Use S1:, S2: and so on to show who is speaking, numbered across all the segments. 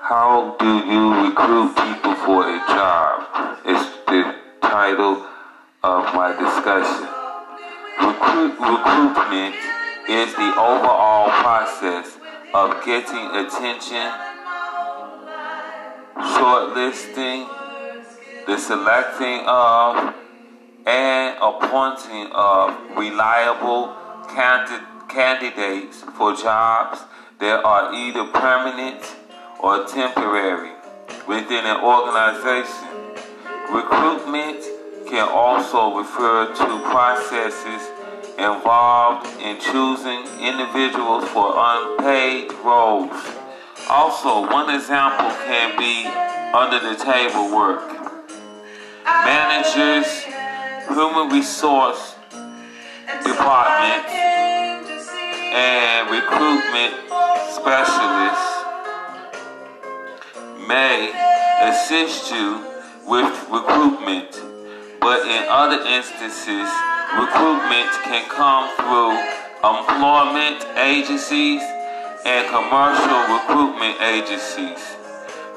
S1: How do you recruit people for a job? Is the title of my discussion. Recruit, recruitment is the overall process of getting attention, shortlisting, the selecting of, and appointing of reliable candidates for jobs that are either permanent or temporary within an organization. Recruitment can also refer to processes involved in choosing individuals for unpaid roles. Also, one example can be under the table work. Managers, human resource departments, and recruitment specialists may assist you with recruitment, but in other instances, recruitment can come through employment agencies and commercial recruitment agencies.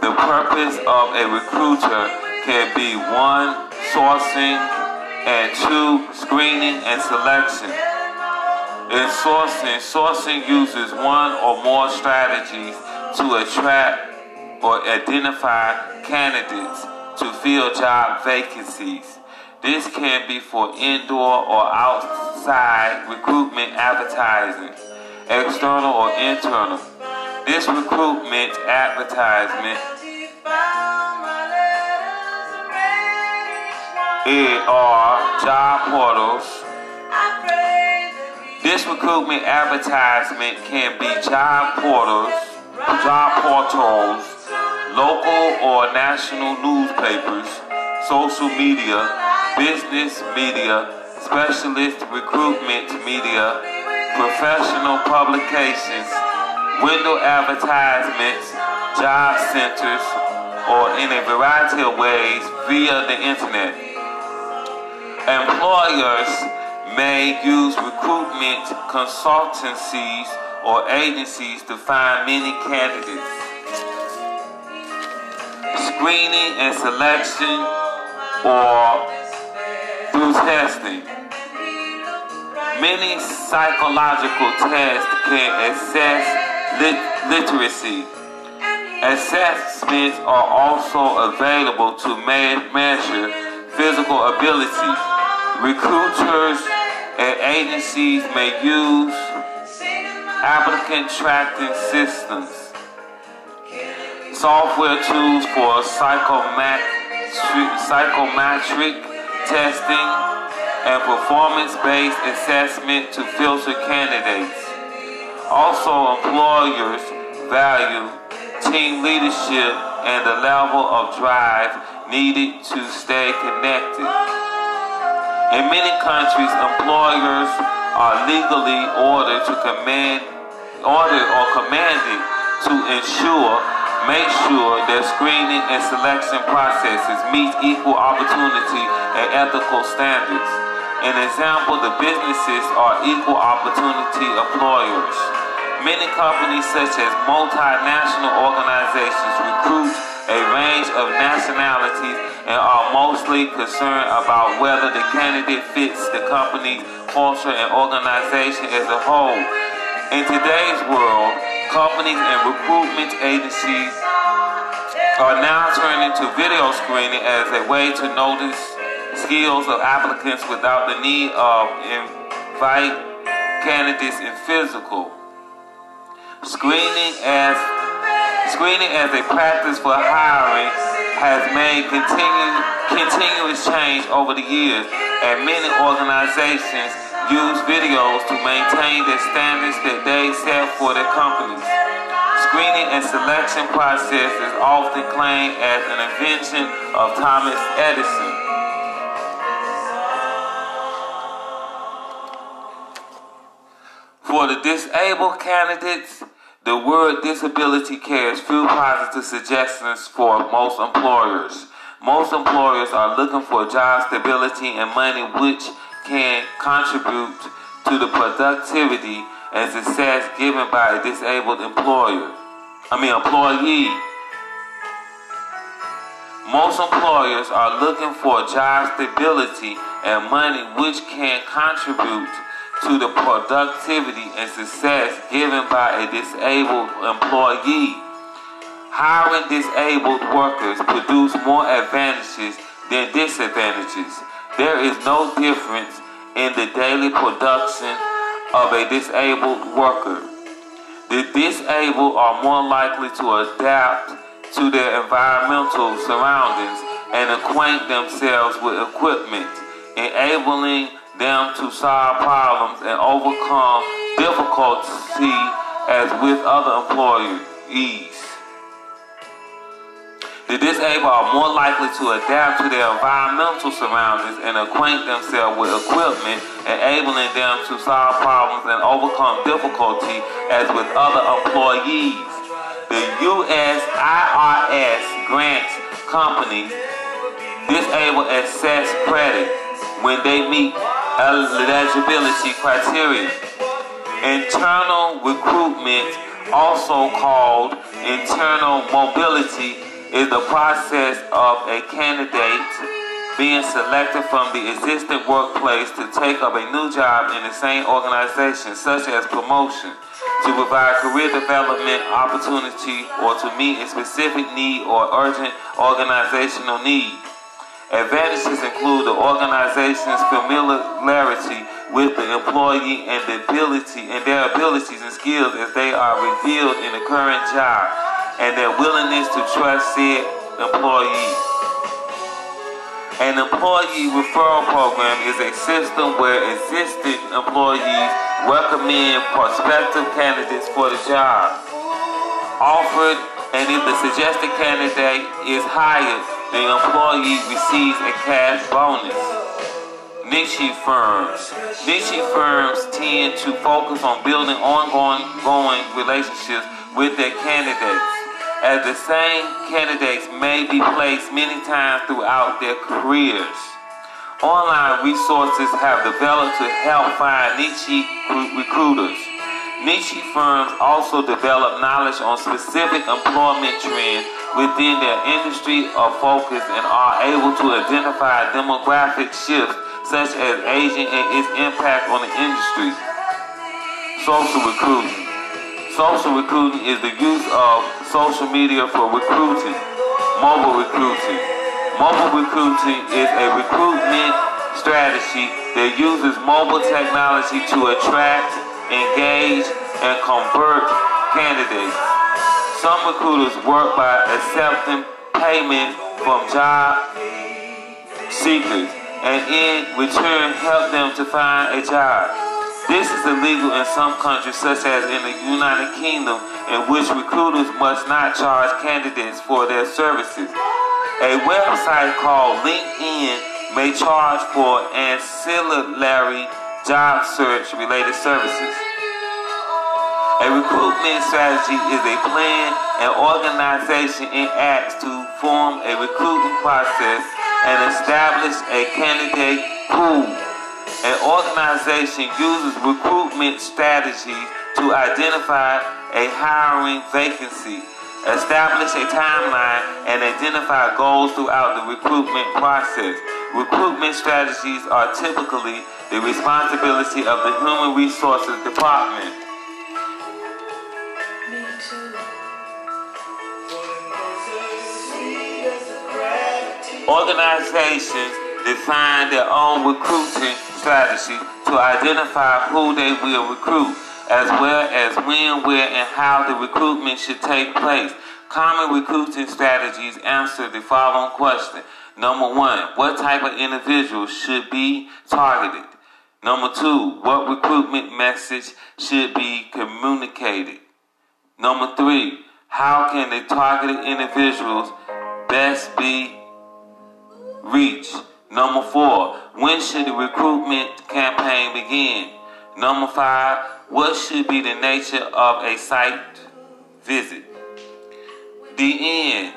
S1: The purpose of a recruiter can be one, sourcing, and two, screening and selection. In sourcing, sourcing uses one or more strategies to attract or identify candidates to fill job vacancies. This can be for indoor or outside recruitment advertising, external or internal. This recruitment advertisement are job portals. This recruitment advertisement can be job portals, job portals, local or national newspapers, social media, business media, specialist recruitment media, professional publications, window advertisements, job centers, or in a variety of ways via the internet. Employers may use recruitment consultancies or agencies to find many candidates screening and selection or through testing. Many psychological tests can assess lit- literacy. Assessments are also available to measure physical ability. Recruiters and agencies may use applicant tracking systems software tools for psychometric, psychometric testing and performance-based assessment to filter candidates. Also, employers value team leadership and the level of drive needed to stay connected. In many countries, employers are legally ordered to command, ordered or commanded to ensure Make sure their screening and selection processes meet equal opportunity and ethical standards. An example, the businesses are equal opportunity employers. Many companies such as multinational organizations recruit a range of nationalities and are mostly concerned about whether the candidate fits the company's culture and organization as a whole. In today's world, companies and recruitment agencies are now turning to video screening as a way to notice skills of applicants without the need of invite candidates in physical. Screening as screening as a practice for hiring has made continue, continuous change over the years, and many organizations use videos to maintain the standards that they set for their companies. Screening and selection process is often claimed as an invention of Thomas Edison. For the disabled candidates, the word disability carries few positive suggestions for most employers. Most employers are looking for job stability and money which can contribute to the productivity and success given by a disabled employer. I mean employee. Most employers are looking for job stability and money which can contribute to the productivity and success given by a disabled employee. Hiring disabled workers produce more advantages than disadvantages. There is no difference in the daily production of a disabled worker. The disabled are more likely to adapt to their environmental surroundings and acquaint themselves with equipment, enabling them to solve problems and overcome difficulty as with other employees. The disabled are more likely to adapt to their environmental surroundings and acquaint themselves with equipment, enabling them to solve problems and overcome difficulty as with other employees. The U.S. IRS grants companies disabled access credit when they meet eligibility criteria. Internal recruitment, also called internal mobility, is the process of a candidate being selected from the existing workplace to take up a new job in the same organization, such as promotion, to provide career development opportunity, or to meet a specific need or urgent organizational need. Advantages include the organization's familiarity with the employee and the ability and their abilities and skills as they are revealed in the current job, and their willingness to trust said employee. An employee referral program is a system where existing employees recommend prospective candidates for the job offered, and if the suggested candidate is hired, the employee receives a cash bonus. Niche firms. Niche firms tend to focus on building ongoing going relationships with their candidates, as the same candidates may be placed many times throughout their careers. Online resources have developed to help find niche recruiters. Niche firms also develop knowledge on specific employment trends within their industry of focus and are able to identify demographic shifts such as aging and its impact on the industry. Social recruiting. Social recruiting is the use of social media for recruiting. Mobile recruiting. Mobile recruiting is a recruitment strategy that uses mobile technology to attract engage, and convert candidates. Some recruiters work by accepting payment from job seekers and in return help them to find a job. This is illegal in some countries, such as in the United Kingdom, in which recruiters must not charge candidates for their services. A website called LinkedIn may charge for ancillary job search related services. A recruitment strategy is a plan an organization enacts to form a recruiting process and establish a candidate pool. An organization uses recruitment strategies to identify a hiring vacancy, establish a timeline, and identify goals throughout the recruitment process. Recruitment strategies are typically the responsibility of the Human Resources Department. Organizations define their own recruiting strategy to identify who they will recruit, as well as when, where, and how the recruitment should take place. Common recruiting strategies answer the following question. Number one, what type of individual should be targeted? Number two, what recruitment message should be communicated? Number three, how can the targeted individuals best be reached? Number four, when should the recruitment campaign begin? Number five, what should be the nature of a site visit? The end.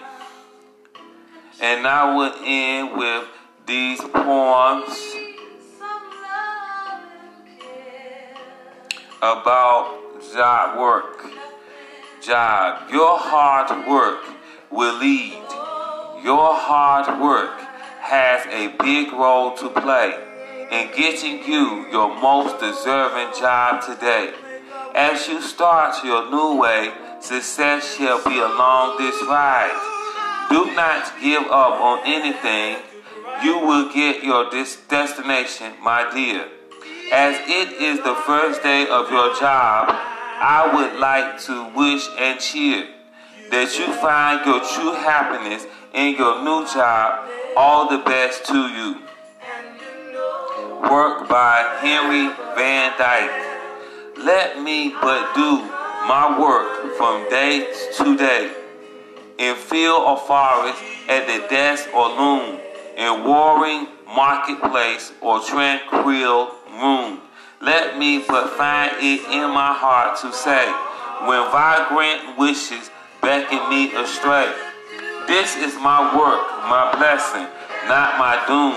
S1: And I will end with these poems about job work. job. Your hard work will lead. Your hard work has a big role to play in getting you your most deserving job today. As you start your new way, success shall be along this ride. Do not give up on anything. You will get your destination, my dear. As it is the first day of your job, I would like to wish and cheer that you find your true happiness in your new job. All the best to you. Work by Henry Van Dyke. Let me but do my work from day to day, in field or forest, at the desk or loom, in warring marketplace or tranquil room. Let me but find it in my heart to say, when vibrant wishes beckon me astray, this is my work, my blessing, not my doom.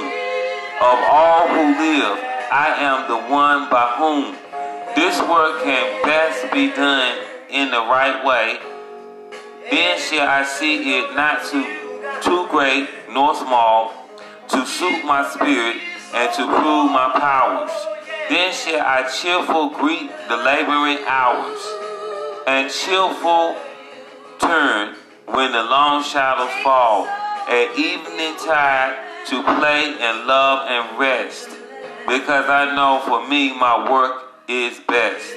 S1: Of all who live, I am the one by whom this work can best be done in the right way. Then shall I see it not too, too great nor small, to suit my spirit and to prove my powers. Then shall I cheerful greet the laboring hours, and cheerful turn when the long shadows fall, at evening tide to play and love and rest, because I know for me my work is best.